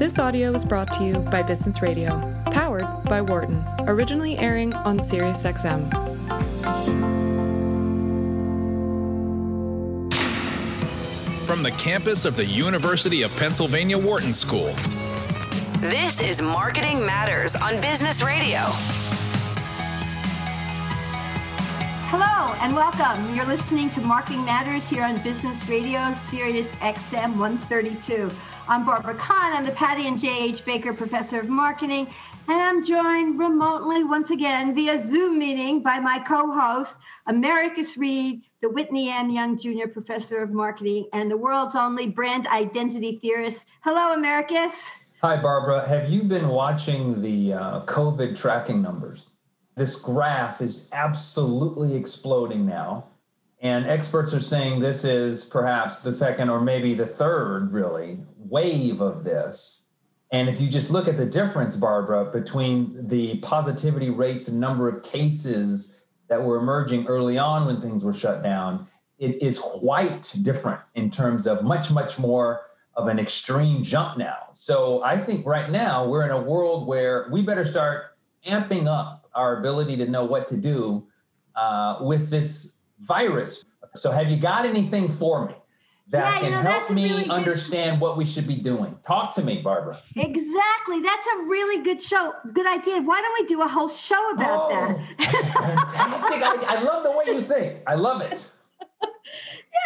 This audio was brought to you by Business Radio, powered by Wharton, originally airing on SiriusXM. From the campus of the University of Pennsylvania Wharton School. This is Marketing Matters on Business Radio. Hello and welcome. You're listening to Marketing Matters here on Business Radio, Sirius XM 132. I'm Barbara Kahn. I'm the Patty and J.H. Baker Professor of Marketing, and I'm joined remotely once again via Zoom meeting by my co-host, Americus Reed, the Whitney M. Young Jr. Professor of Marketing and the world's only brand identity theorist. Hello, Americus. Hi, Barbara. Have you been watching the uh, COVID tracking numbers? This graph is absolutely exploding now. And experts are saying this is perhaps the second or maybe the third, really, wave of this. And if you just look at the difference, Barbara, between the positivity rates and number of cases that were emerging early on when things were shut down, it is quite different in terms of much, much more of an extreme jump now. So I think right now we're in a world where we better start amping up our ability to know what to do uh, with this virus. So, have you got anything for me that Yeah, you can know, help me really good- understand what we should be doing? Talk to me, Barbara. Exactly. That's a really good show. Good idea. Why don't we do a whole show about oh, that? Oh, that's fantastic. I, I love the way you think. I love it.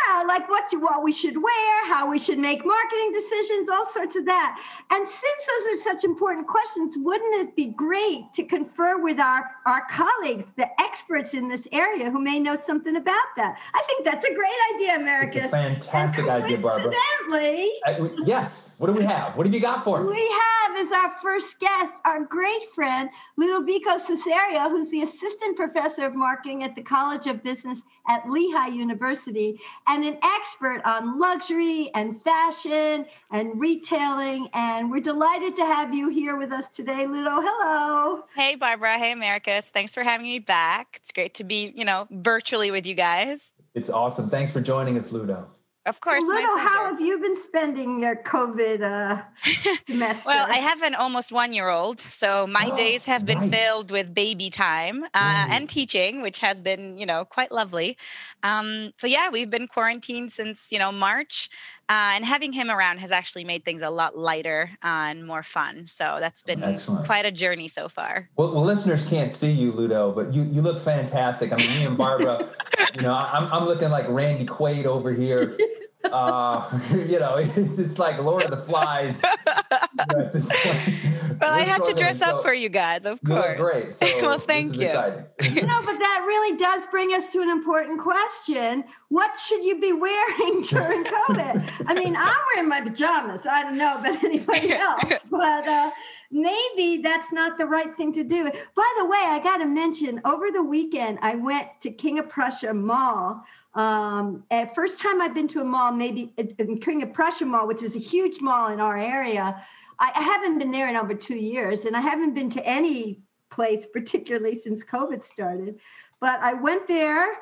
Yeah, like what you, what we should wear, how we should make marketing decisions, all sorts of that. And since those are such important questions, wouldn't it be great to confer with our, our colleagues, the experts in this area who may know something about that? I think that's a great idea, America. It's a fantastic idea, Barbara. Coincidentally, I- yes. What do we have? What have you got for me? we have as our first guest our great friend Ludovica Cesareo, who's the assistant professor of marketing at the College of Business at Lehigh University and an expert on luxury and fashion and retailing. And we're delighted to have you here with us today, Ludo. Hello. Hey, Barbara. Hey, Americus. Thanks for having me back. It's great to be, you know, virtually with you guys. It's awesome. Thanks for joining us, Ludo. Of course. so, Ludo, how have you been spending your COVID uh, semester? Well, I have an almost one year old, so my Oh, days have been nice. filled with baby time uh, and teaching, which has been, you know, quite lovely. Um, so yeah, we've been quarantined since, you know, March, uh, and having him around has actually made things a lot lighter uh, and more fun. So that's been Excellent. quite a journey so far. Well, well, listeners can't see you, Ludo, but you, you look fantastic. I mean, me and Barbara, you know, I'm, I'm looking like Randy Quaid over here. Uh, you know, it's, it's like Lord of the Flies. you know, at this point. Well, I had to struggling, dress up so for you guys, of course. look great. So Well, thank you. Exciting. you know, but that really does bring us to an important question. What should you be wearing during COVID? I mean, I'm wearing my pajamas. I don't know about anybody else, but uh, maybe that's not the right thing to do. By the way, I got to mention over the weekend, I went to King of Prussia Mall. Um, at first time I've been to a mall, maybe in in King of Prussia Mall, which is a huge mall in our area. I, I haven't been there in over two years, and I haven't been to any place, particularly since COVID started. But I went there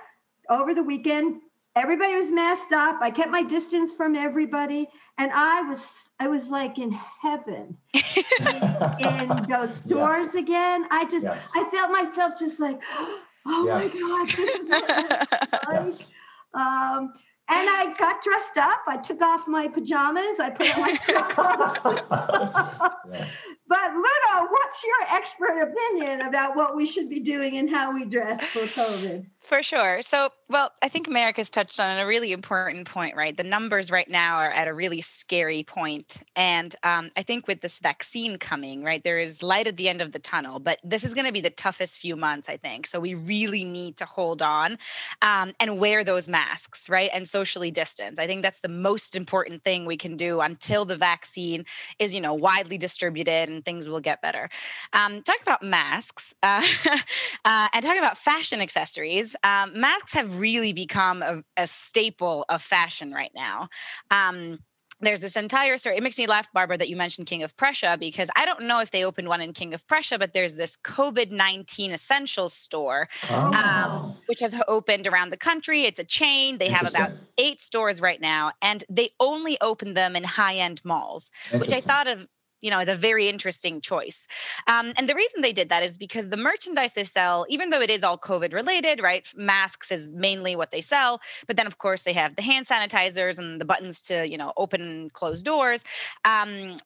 over the weekend. Everybody was masked up. I kept my distance from everybody, and I was I was like in heaven in those stores Yes. again. I just Yes. I felt myself just like, oh Yes. my god, this is what like. Yes. Um, and I got dressed up. I took off my pajamas. I put on my yes. But Ludo, what's your expert opinion about what we should be doing and how we dress for COVID? For sure. So, well, I think Americus touched on a really important point, right? The numbers right now are at a really scary point. And um, I think with this vaccine coming, right, there is light at the end of the tunnel, but this is going to be the toughest few months, I think. So we really need to hold on um, and wear those masks, right? And socially distance. I think that's the most important thing we can do until the vaccine is, you know, widely distributed and things will get better. Um, talk about masks uh, uh, and talk about fashion accessories. Um, masks have really become a, a staple of fashion right now. Um, there's this entire story. It makes me laugh, Barbara, that you mentioned King of Prussia because I don't know if they opened one in King of Prussia, but there's this COVID 19 essentials store Oh. um, which has opened around the country. It's a chain. They have about eight stores right now, and they only open them in high end malls, which I thought of you know is a very interesting choice. Um, and the reason they did that is because the merchandise they sell even though it is all covid related right masks is mainly what they sell but then of course they have the hand sanitizers and the buttons to you know open and close doors. Um,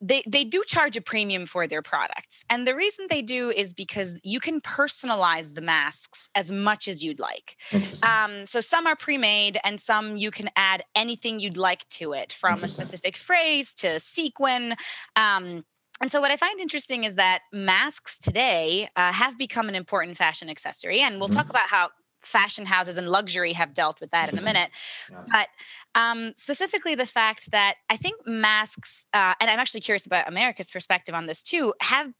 they they do charge a premium for their products and the reason they do is because you can personalize the masks as much as you'd like um, so some are pre-made and some you can add anything you'd like to it from a specific phrase to sequin um, and so, what I find interesting is that masks today uh, have become an important fashion accessory. And we'll mm-hmm. talk about how fashion houses and luxury have dealt with that in a minute. Yeah. But um, specifically, the fact that I think masks, uh, and I'm actually curious about America's perspective on this too, have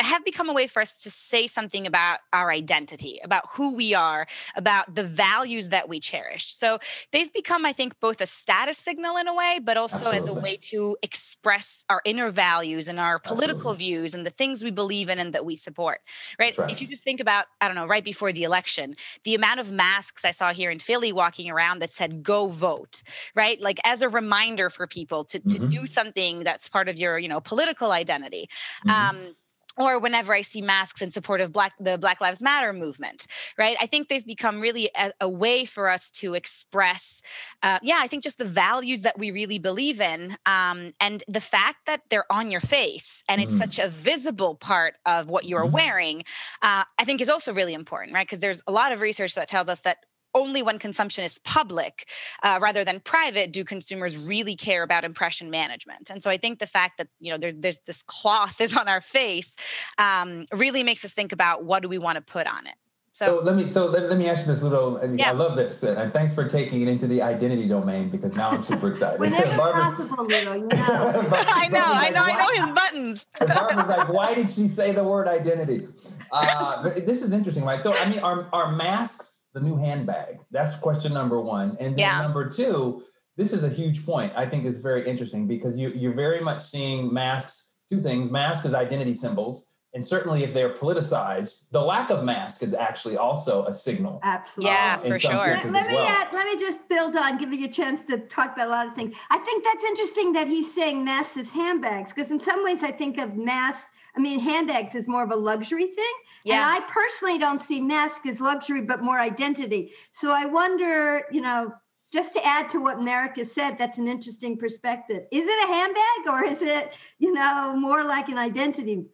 have become a way for us to say something about our identity, about who we are, about the values that we cherish. So they've become, I think, both a status signal in a way, but also Absolutely. as a way to express our inner values and our political Absolutely. views and the things we believe in and that we support. Right? right? If you just think about, I don't know, right before the election, the amount of masks I saw here in Philly walking around that said "Go vote," right? Like as a reminder for people to to mm-hmm. do something that's part of your, you know, political identity. Mm-hmm. Um, or whenever I see masks in support of black the Black Lives Matter movement, right? I think they've become really a, a way for us to express, uh, yeah, I think just the values that we really believe in, um, and the fact that they're on your face and it's mm-hmm. such a visible part of what you're mm-hmm. wearing, uh, I think is also really important, right? Because there's a lot of research that tells us that only when consumption is public uh, rather than private do consumers really care about impression management and so i think the fact that you know there, there's this cloth is on our face um, really makes us think about what do we want to put on it so, so, let me so let, let, me ask you this little. Yeah. I love this, and thanks for taking it into the identity domain because now I'm super excited. Whenever possible, little, you know. I know, I know, I know his buttons. Barbara's like, why did she say the word identity? Uh, this is interesting, right? So, I mean, are are masks the new handbag? That's question number one. And then yeah. number two, this is a huge point. I think is very interesting because you, you're very much seeing masks, two things, masks as identity symbols. And certainly if they're politicized, the lack of mask is actually also a signal. Absolutely. Yeah, uh, for sure. Let, let me well. add, let me just build on, give you a chance to talk about a lot of things. I think that's interesting that he's saying masks as handbags, because in some ways I think of masks I mean, handbags is more of a luxury thing. Yeah. And I personally don't see mask as luxury, but more identity. So I wonder, you know, just to add to what Marika said, that's an interesting perspective. Is it a handbag or is it, you know, more like an identity?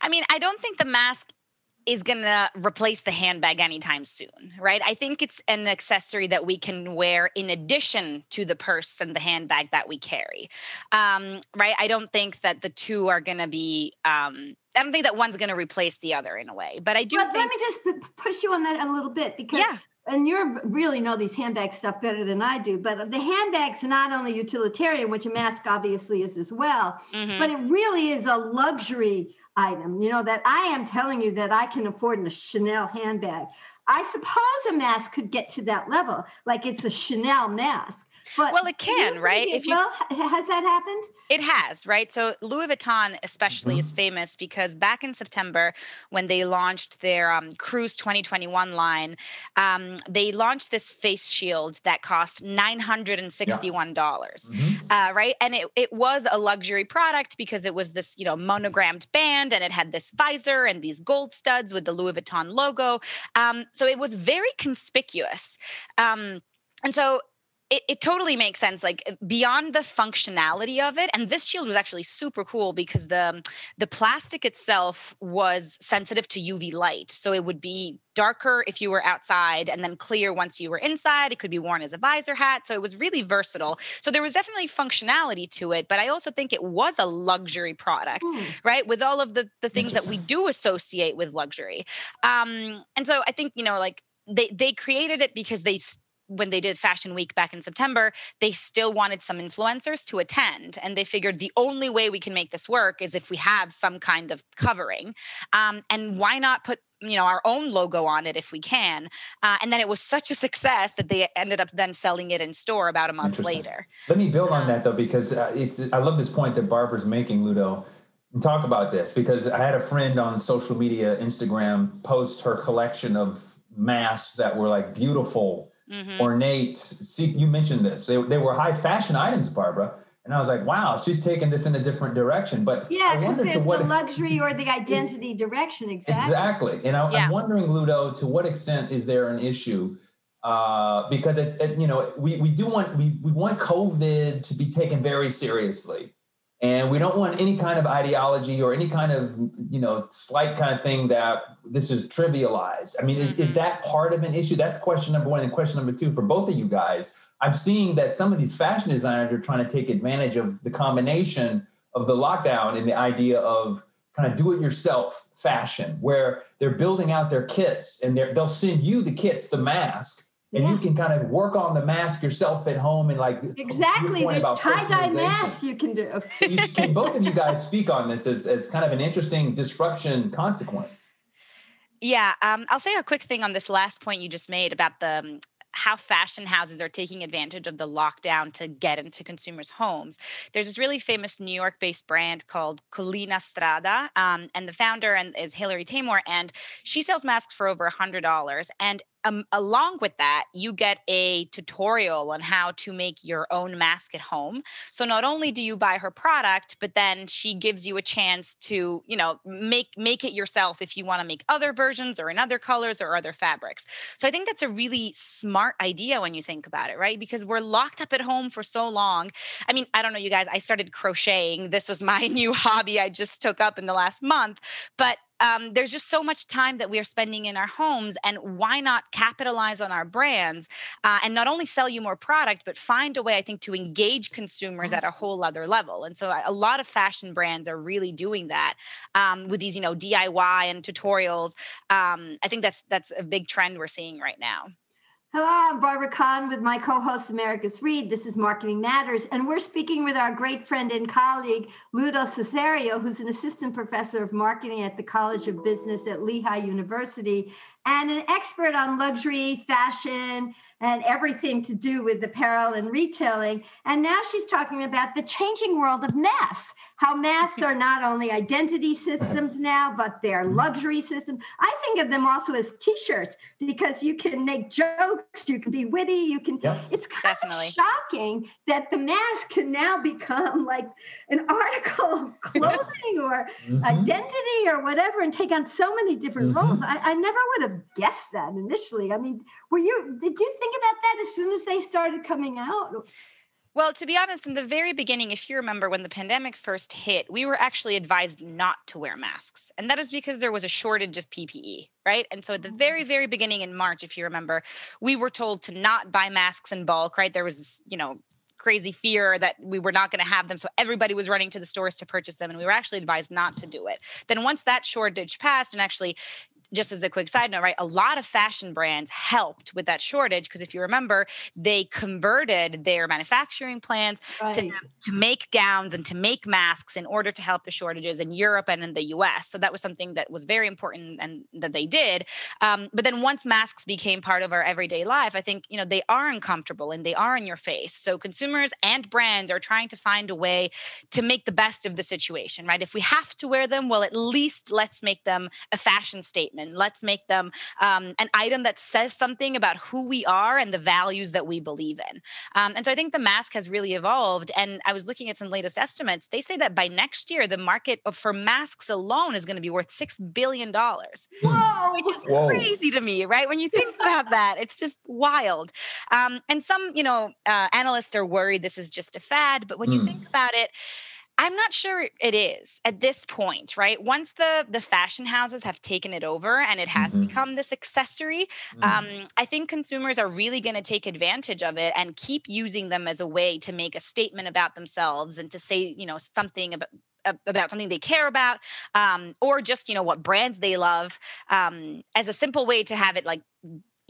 I mean, I don't think the mask is going to replace the handbag anytime soon, right? I think it's an accessory that we can wear in addition to the purse and the handbag that we carry, um, right? I don't think that the two are going to be. Um, I don't think that one's going to replace the other in a way, but I do. But think, let me just push you on that a little bit because yeah and you really know these handbag stuff better than I do, but the handbags not only utilitarian, which a mask obviously is as well, mm-hmm. but it really is a luxury item, you know, that I am telling you that I can afford a Chanel handbag. I suppose a mask could get to that level, like it's a Chanel mask. But well, it can, right? It, if you, well, has that happened? It has, right? So Louis Vuitton, especially, mm-hmm. is famous because back in September, when they launched their um, Cruise 2021 line, um, they launched this face shield that cost nine hundred and sixty-one dollars, yeah. mm-hmm. uh, right? And it it was a luxury product because it was this you know monogrammed band and it had this visor and these gold studs with the Louis Vuitton logo. Um, so it was very conspicuous. Um, and so it, it totally makes sense like beyond the functionality of it and this shield was actually super cool because the the plastic itself was sensitive to uv light so it would be darker if you were outside and then clear once you were inside it could be worn as a visor hat so it was really versatile. So there was definitely functionality to it but i also think it was a luxury product mm. right with all of the the things that we do associate with luxury. Um and so i think you know like they they created it because they when they did Fashion Week back in September, they still wanted some influencers to attend. And they figured the only way we can make this work is if we have some kind of covering. Um, and why not put you know our own logo on it if we can uh, and then it was such a success that they ended up then selling it in store about a month later let me build on that though because uh, it's i love this point that barbara's making ludo talk about this because i had a friend on social media instagram post her collection of masks that were like beautiful mm-hmm. ornate. See, you mentioned this. They, they were high fashion items, Barbara. And I was like, wow, she's taking this in a different direction. But yeah, I wonder to what the luxury or the identity direction. Exactly. Exactly. And I, Yeah. I'm wondering, Ludo, to what extent is there an issue? Uh, because it's it, you know we we do want we we want COVID to be taken very seriously, and we don't want any kind of ideology or any kind of you know slight kind of thing that this is trivialized. I mean, is is Mhm. that part of an issue? That's question number one. And question number two for both of you guys. I'm seeing that some of these fashion designers are trying to take advantage of the combination of the lockdown and the idea of kind of do it yourself fashion where they're building out their kits and they'll send you the kits, the mask, and you can kind of work on the mask yourself at home and like Exactly. point There's about tie dye personalization. masks you can do. You can both of you guys speak on this as, as kind of an interesting disruption consequence? Yeah, um, I'll say a quick thing on this last point you just made about the um, how fashion houses are taking advantage of the lockdown to get into consumers' homes. There's this really famous New York-based brand called Collina Strada, um, and the founder and is Hillary Taymour, and she sells masks for over a hundred dollars. And um, along with that, you get a tutorial on how to make your own mask at home. So not only do you buy her product, but then she gives you a chance to, you know, make make it yourself if you want to make other versions or in other colors or other fabrics. So I think that's a really smart idea when you think about it, right? Because we're locked up at home for so long. I mean, I don't know, you guys. I started crocheting. This was my new hobby I just took up in the last month, but um, there's just so much time that we are spending in our homes and why not capitalize on our brands uh, and not only sell you more product but find a way i think to engage consumers at a whole other level. And so a a lot of fashion brands are really doing that um, with these you know diy and tutorials. Um, i think that's that's a big trend we're seeing right now Hello, I'm Barbara Kahn with my co host, Americus Reed. This is Marketing Matters, and we're speaking with our great friend and colleague, Ludo Cesareo, who's an assistant professor of marketing at the College of Business at Lehigh University and an expert on luxury, fashion, and everything to do with apparel and retailing. And now she's talking about the changing world of masks, how masks are not only identity systems now, but they're luxury systems. I think of them also as t shirts because you can make jokes, you can be witty, you can. Yep. It's kind Definitely. of shocking that the mask can now become like an article of clothing or Mhm. identity or whatever and take on so many different Mhm. roles. I, I never would have guessed that initially. I mean, were you, did you think about that as soon as they started coming out? Well, to be honest, in the very beginning, if you remember when the pandemic first hit, we were actually advised not to wear masks. And that is because there was a shortage of PPE, right? And so at the mm-hmm. very, very beginning in March, if you remember, we were told to not buy masks in bulk, right? There was this, you know, crazy fear that we were not going to have them. So everybody was running to the stores to purchase them. And we were actually advised not to do it. Then once that shortage passed, and actually, just as a quick side note, right? A lot of fashion brands helped with that shortage because if you remember, they converted their manufacturing plants to, to make gowns and to make masks in order to help the shortages in Europe and in the US. So that was something that was very important and that they did. Um, but then once masks became part of our everyday life, I think, you know, they are uncomfortable and they are in your face. So consumers and brands are trying to find a way to make the best of the situation, right? If we have to wear them, well, at least let's make them a fashion statement. Let's make them um, an item that says something about who we are and the values that we believe in. Um, and so I think the mask has really evolved. And I was looking at some latest estimates. They say that by next year, the market for masks alone is going to be worth $6 billion, Whoa! which is Whoa. crazy to me, right? When you think about that, it's just wild. Um, and some, you know, uh, analysts are worried this is just a fad. But when you Hmm. think about it, I'm not sure it is at this point, right? Once the the fashion houses have taken it over and it has Mhm. become this accessory, Mm. um, I think consumers are really going to take advantage of it and keep using them as a way to make a statement about themselves and to say, you know, something about about something they care about um, or just you know what brands they love um, as a simple way to have it like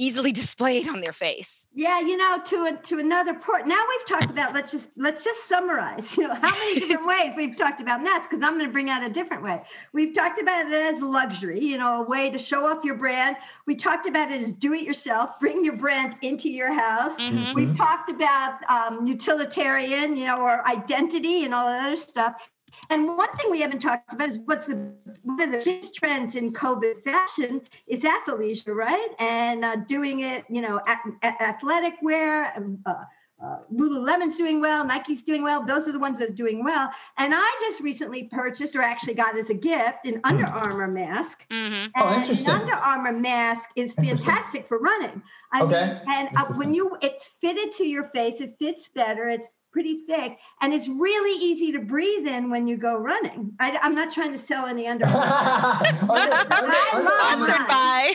easily displayed on their face Yeah, you know, to a, to another point. Now we've talked about. Let's just let's just summarize. You know, how many different ways we've talked about masks? Because I'm going to bring out a different way. We've talked about it as luxury. You know, a way to show off your brand. We talked about it as do it yourself. Bring your brand into your house. Mhm. We've talked about um, utilitarian, you know, or identity and all that other stuff. And one thing we haven't talked about is what's the one of the biggest trends in COVID fashion is athleisure, right? And uh, doing it, you know, at, at athletic wear, um, uh, uh, Lululemon's doing well, Nike's doing well. Those are the ones that are doing well. And I just recently purchased, or actually got as a gift, an Under Armour mask. Mm-hmm. Oh, And interesting. An Under Armour mask is fantastic for running. I Okay. mean, and uh, when you, it's fitted to your face, it fits better. It's pretty thick, and it's really easy to breathe in when you go running. I, am not trying to sell any Under oh, Armour. Under- Under- I love Armour- Sponsored by.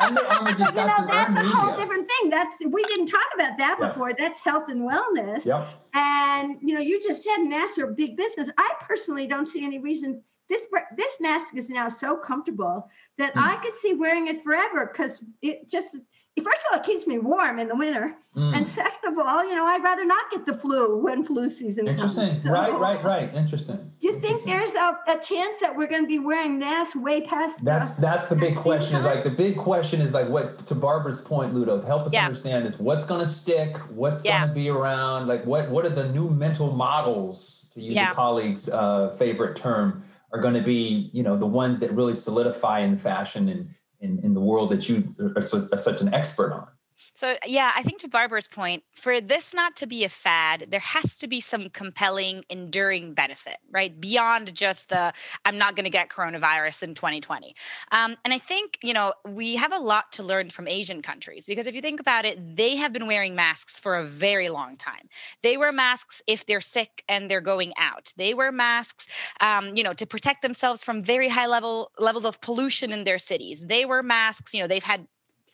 Under Armour you know, that's a whole different thing. That's we didn't talk about that Yeah. before. That's health and wellness. Yep. And you know, you just said masks are big business. I personally don't see any reason. This this mask is now so comfortable that Hmm. I could see wearing it forever because it just first of all it keeps me warm in the winter, Mm. and second of all, you know, I'd rather not get the flu when flu season Interesting. comes. So, Right, right, right. Interesting. You think there's a, a chance that we're going to be wearing masks way past? the- That's that's the big question. Is like the big question is like what to Barbara's point, Ludo. Help us Yeah. understand this. What's going to stick? What's Yeah. going to be around? Like what what are the new mental models to use Yeah. a colleague's uh, favorite term are going to be you know the ones that really solidify in fashion and in, in the world that you are, su- are such an expert on. So, yeah, I think to Barbara's point, for this not to be a fad, there has to be some compelling, enduring benefit, right? Beyond just the, I'm not going to get coronavirus in 2020. Um, and I think, you know, we have a lot to learn from Asian countries because if you think about it, they have been wearing masks for a very long time. They wear masks if they're sick and they're going out. They wear masks, um, you know, to protect themselves from very high level levels of pollution in their cities. They wear masks, you know, they've had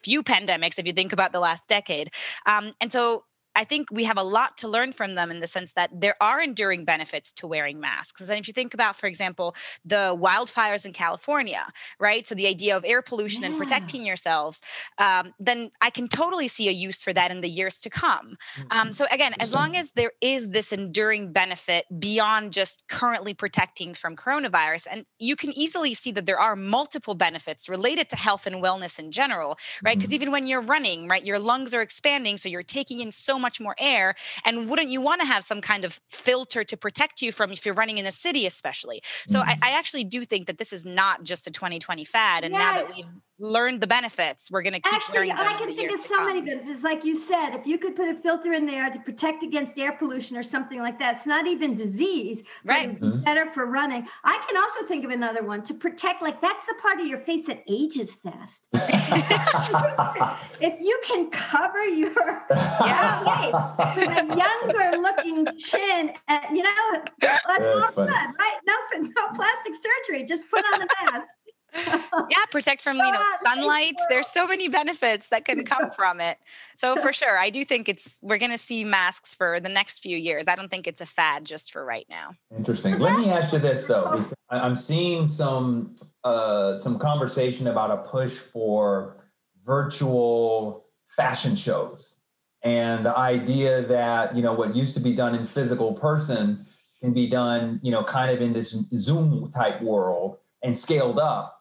few pandemics if you think about the last decade. Um, and so I think we have a lot to learn from them in the sense that there are enduring benefits to wearing masks. And if you think about, for example, the wildfires in California, right? So the idea of air pollution and protecting yourselves, um, then I can totally see a use for that in the years to come. Um, so again, as long as there is this enduring benefit beyond just currently protecting from coronavirus, and you can easily see that there are multiple benefits related to health and wellness in general, right? Because even when you're running, right, your lungs are expanding, so you're taking in so much more air. And wouldn't you want to have some kind of filter to protect you from if you're running in a city, especially? So I, mm-hmm. I actually do think that this is not just a 2020 fad. And now that we've learned the benefits, we're going to keep Actually, wearing them I can think of so many benefits. Like you said, if you could put a filter in there to protect against air pollution or something like that, it's not even disease, Right. it'd be better for running. I can also think of another one to protect, like that's the part of your face that ages fast. if you can cover your Yeah. face with a younger looking chin, and you know, that's all That's good, right? No, no plastic surgery. Just put on a mask. Yeah protect from you know sunlight there's so many benefits that can come from it so for sure i do think it's we're going to see masks for the next few years i don't think it's a fad just for right now Interesting. Let me ask you this though. I- I'm seeing some uh, some conversation about a push for virtual fashion shows, and the idea that you know what used to be done in physical person can be done, you know, kind of in this Zoom type world and scaled up.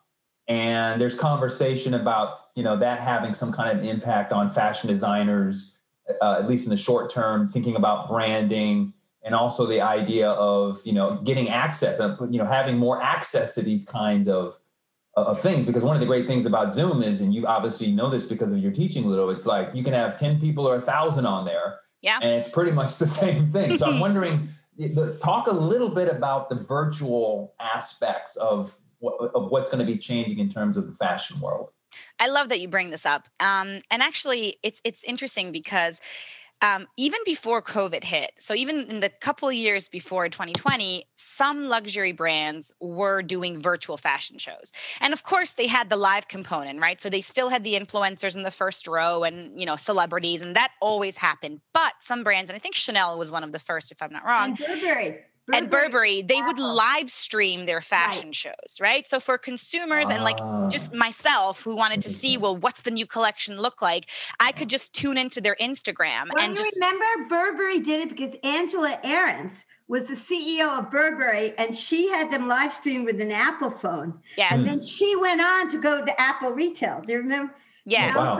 And there's conversation about you know that having some kind of impact on fashion designers, uh, at least in the short term, thinking about branding and also the idea of you know getting access and you know having more access to these kinds of of things because one of the great things about zoom is and you obviously know this because of your teaching Ludo, it's like you can have 10 people or a thousand on there Yeah. and it's pretty much the same thing so i'm wondering talk a little bit about the virtual aspects of of what's going to be changing in terms of the fashion world I love that you bring this up. Um, and actually, it's it's interesting because um, even before COVID hit, so even in the couple of years before 2020, some luxury brands were doing virtual fashion shows, and of course they had the live component, right? So they still had the influencers in the first row and you know celebrities, and that always happened. But some brands, and I think Chanel was one of the first, if I'm not wrong, And Burberry. And Burberry, they would live stream their fashion shows, right? So for consumers and like Ah. just myself who wanted to see, well, what's the new collection look like? I could just tune into their Instagram Well, and you just remember Burberry did it because Angela Ahrendts was the CEO of Burberry, and she had them live stream with an Apple phone, yeah, and then she went on to go to Apple Retail. Do you remember? yeah. Wow.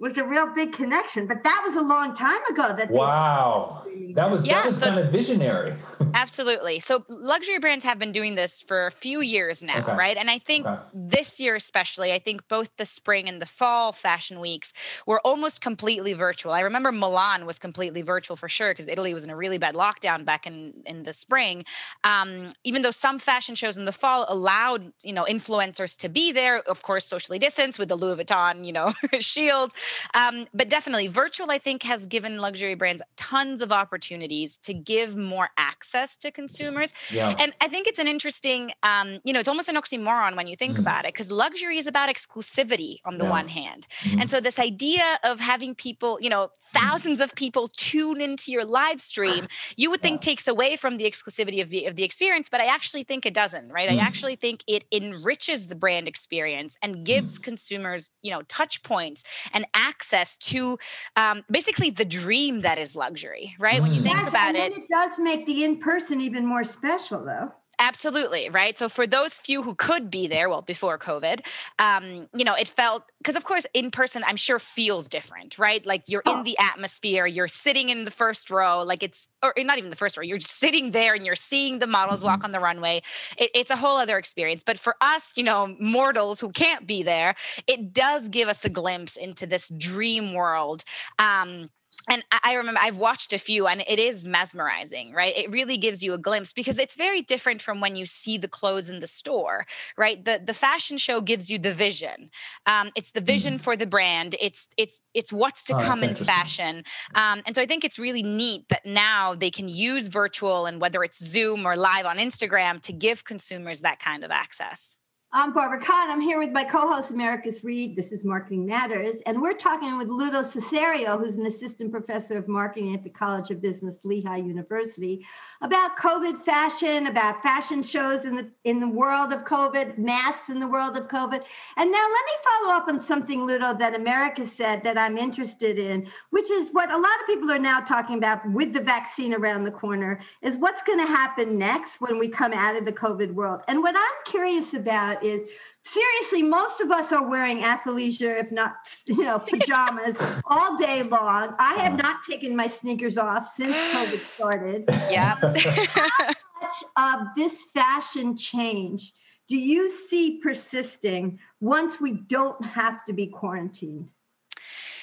So there was a real big connection, but that was a long time ago. That wow that was yeah, that was so, kind of visionary. absolutely. So luxury brands have been doing this for a few years now, okay. right? And I think okay. this year especially, I think both the spring and the fall fashion weeks were almost completely virtual. I remember Milan was completely virtual for sure because Italy was in a really bad lockdown back in in the spring. Um, even though some fashion shows in the fall allowed you know influencers to be there, of course socially distanced with the Louis Vuitton you know shield, um, but definitely virtual. I think has given luxury brands tons of opportunities to give more access to consumers. Yeah. And I think it's an interesting, um, you know, it's almost an oxymoron when you think mm about it, because luxury is about exclusivity on the yeah. one hand. mm And so this idea of having people, you know, thousands of people tune into your live stream, you would think yeah. takes away from the exclusivity of the, of the experience, but I actually think it doesn't, right? Mm. I actually think it enriches the brand experience and gives mm. consumers, you know, touch points and access to um, basically the dream that is luxury, right? Mm. When you think yes, about it, it does make the in person even more special, though. Absolutely, right. So for those few who could be there, well, before COVID, um, you know, it felt because of course in person, I'm sure feels different, right? Like you're oh. in the atmosphere, you're sitting in the first row, like it's or not even the first row, you're just sitting there and you're seeing the models mm-hmm. walk on the runway. It, it's a whole other experience. But for us, you know, mortals who can't be there, it does give us a glimpse into this dream world. Um, and I remember I've watched a few and it is mesmerizing, right? It really gives you a glimpse because it's very different from when you see the clothes in the store, right? The the fashion show gives you the vision. Um, it's the vision mm-hmm. for the brand. It's it's it's what's to oh, come in fashion. Um, and so I think it's really neat that now they can use virtual and whether it's Zoom or live on Instagram to give consumers that kind of access. I'm Barbara Kahn. I'm here with my co-host Americus Reed. This is Marketing Matters, and we're talking with Ludo Cesareo, who's an assistant professor of marketing at the College of Business, Lehigh University, about COVID fashion, about fashion shows in the in the world of COVID, masks in the world of COVID. And now let me follow up on something, Ludo, that Americus said that I'm interested in, which is what a lot of people are now talking about with the vaccine around the corner, is what's going to happen next when we come out of the COVID world. And what I'm curious about is seriously, most of us are wearing athleisure, if not, you know, pajamas all day long. I have uh-huh. not taken my sneakers off since COVID started. Yeah. How much of this fashion change do you see persisting once we don't have to be quarantined?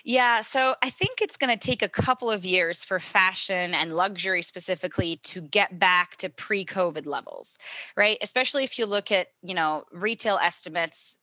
Yeah, so I think it's going to take a couple of years for fashion and luxury specifically to get back to pre-COVID levels, right? Especially if you look at, you know, retail estimates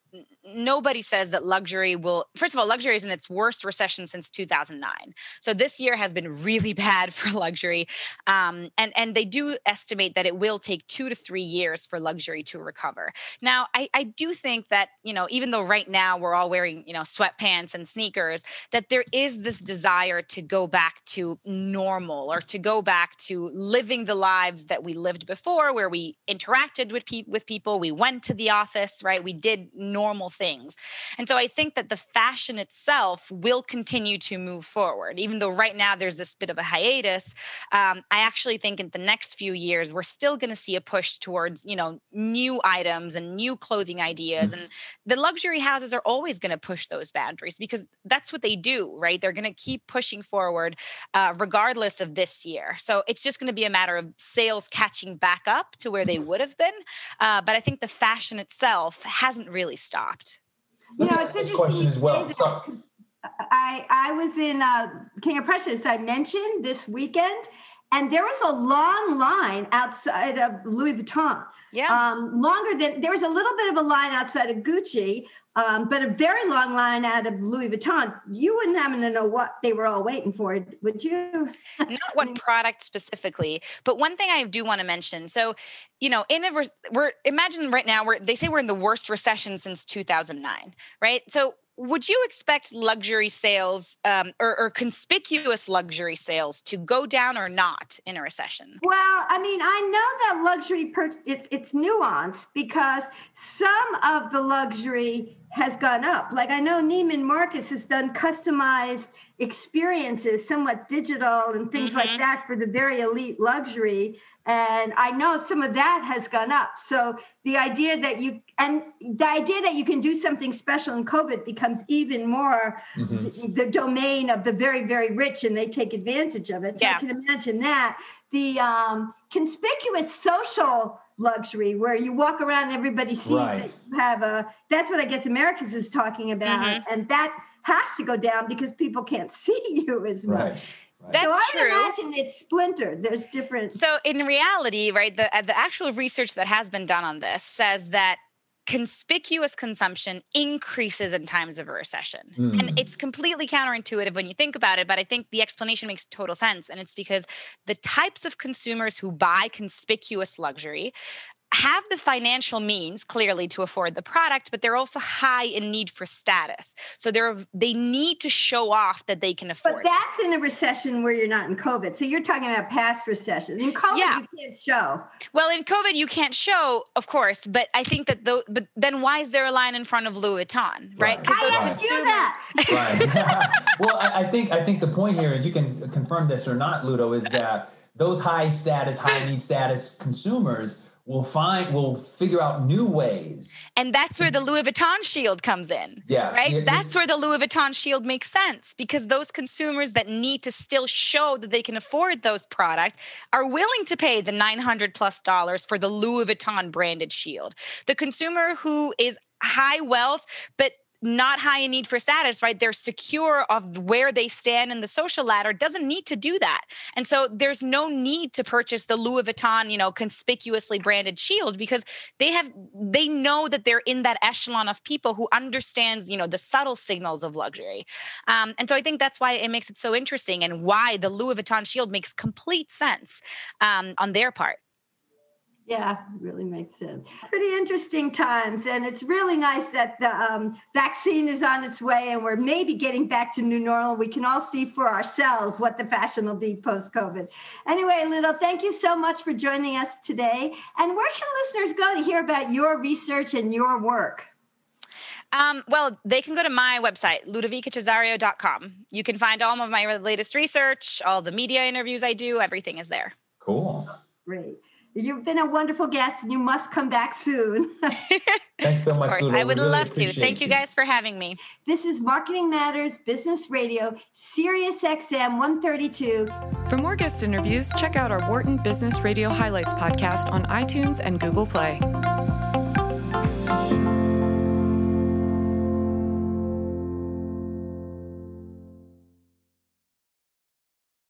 nobody says that luxury will first of all luxury is in its worst recession since 2009 so this year has been really bad for luxury um, and and they do estimate that it will take two to three years for luxury to recover. Now I, I do think that you know even though right now we're all wearing you know sweatpants and sneakers that there is this desire to go back to normal or to go back to living the lives that we lived before where we interacted with, pe- with people we went to the office right? We did normal normal things. And so I think that the fashion itself will continue to move forward, even though right now there's this bit of a hiatus. Um, I actually think in the next few years we're still going to see a push towards you know new items and new clothing ideas, mm-hmm. and the luxury houses are always going to push those boundaries because that's what they do, right? They're going to keep pushing forward uh, regardless of this year. So it's just going to be a matter of sales catching back up to where they would have been. Uh, but I think the fashion itself hasn't really stopped. You know, it's interesting. Question as well. I I was in uh, King of Prussia, as I mentioned this weekend, and there was a long line outside of Louis Vuitton. Yeah. Um, longer than there was a little bit of a line outside of Gucci, um, but a very long line out of Louis Vuitton. You wouldn't happen to know what they were all waiting for, would you? Not one product specifically, but one thing I do want to mention. So, you know, in a we're imagine right now we're they say we're in the worst recession since 2009, right? So would you expect luxury sales um, or, or, conspicuous luxury sales to go down or not in a recession? Well, I mean, I know that luxury per- it, it's nuanced because some of the luxury has gone up. Like I know Neiman Marcus has done customized experiences, somewhat digital and things mm-hmm. like that for the very elite luxury and i know some of that has gone up so the idea that you and the idea that you can do something special in covid becomes even more mm-hmm. the, the, domain of the very very rich and they take advantage of it so yeah. i can imagine that the um, conspicuous social luxury where you walk around and everybody sees right. that you have a that's what i guess americans is talking about mm-hmm. and that has to go down because people can't see you as much right. That's so I true. imagine it's splintered. There's different. So in reality, right, the uh, the actual research that has been done on this says that conspicuous consumption increases in times of a recession. Mm. And it's completely counterintuitive when you think about it, but I think the explanation makes total sense. And it's because the types of consumers who buy conspicuous luxury have the financial means clearly to afford the product but they're also high in need for status. So they're they need to show off that they can afford but that's it. in a recession where you're not in covid. So you're talking about past recessions. In covid yeah. you can't show. Well in covid you can't show of course but i think that though but then why is there a line in front of louis vuitton right, right. i asked you that. Right. Well I, I think i think the point here is you can confirm this or not ludo is that those high status high need status consumers we'll find we'll figure out new ways. And that's where the louis vuitton shield comes in yes. right? That's where the louis vuitton shield makes sense because those consumers that need to still show that they can afford those products are willing to pay the 900 plus dollars for the louis vuitton branded shield. The consumer who is high wealth but not high in need for status, right? They're secure of where they stand in the social ladder, doesn't need to do that. And so there's no need to purchase the Louis Vuitton, you know, conspicuously branded shield because they have they know that they're in that echelon of people who understands, you know, the subtle signals of luxury. Um, and so I think that's why it makes it so interesting and why the Louis Vuitton shield makes complete sense um, on their part. Yeah, really makes sense. Pretty interesting times, and it's really nice that the um, vaccine is on its way, and we're maybe getting back to new normal. We can all see for ourselves what the fashion will be post COVID. Anyway, Ludo, thank you so much for joining us today. And where can listeners go to hear about your research and your work? Um, well, they can go to my website, ludovicacesareo.com. You can find all of my latest research, all the media interviews I do, everything is there. Cool. Great. You've been a wonderful guest, and you must come back soon. Thanks so much. Of course, I would really love to. Thank you guys for having me. This is Marketing Matters Business Radio, Sirius XM 132. For more guest interviews, check out our Wharton Business Radio Highlights podcast on iTunes and Google Play.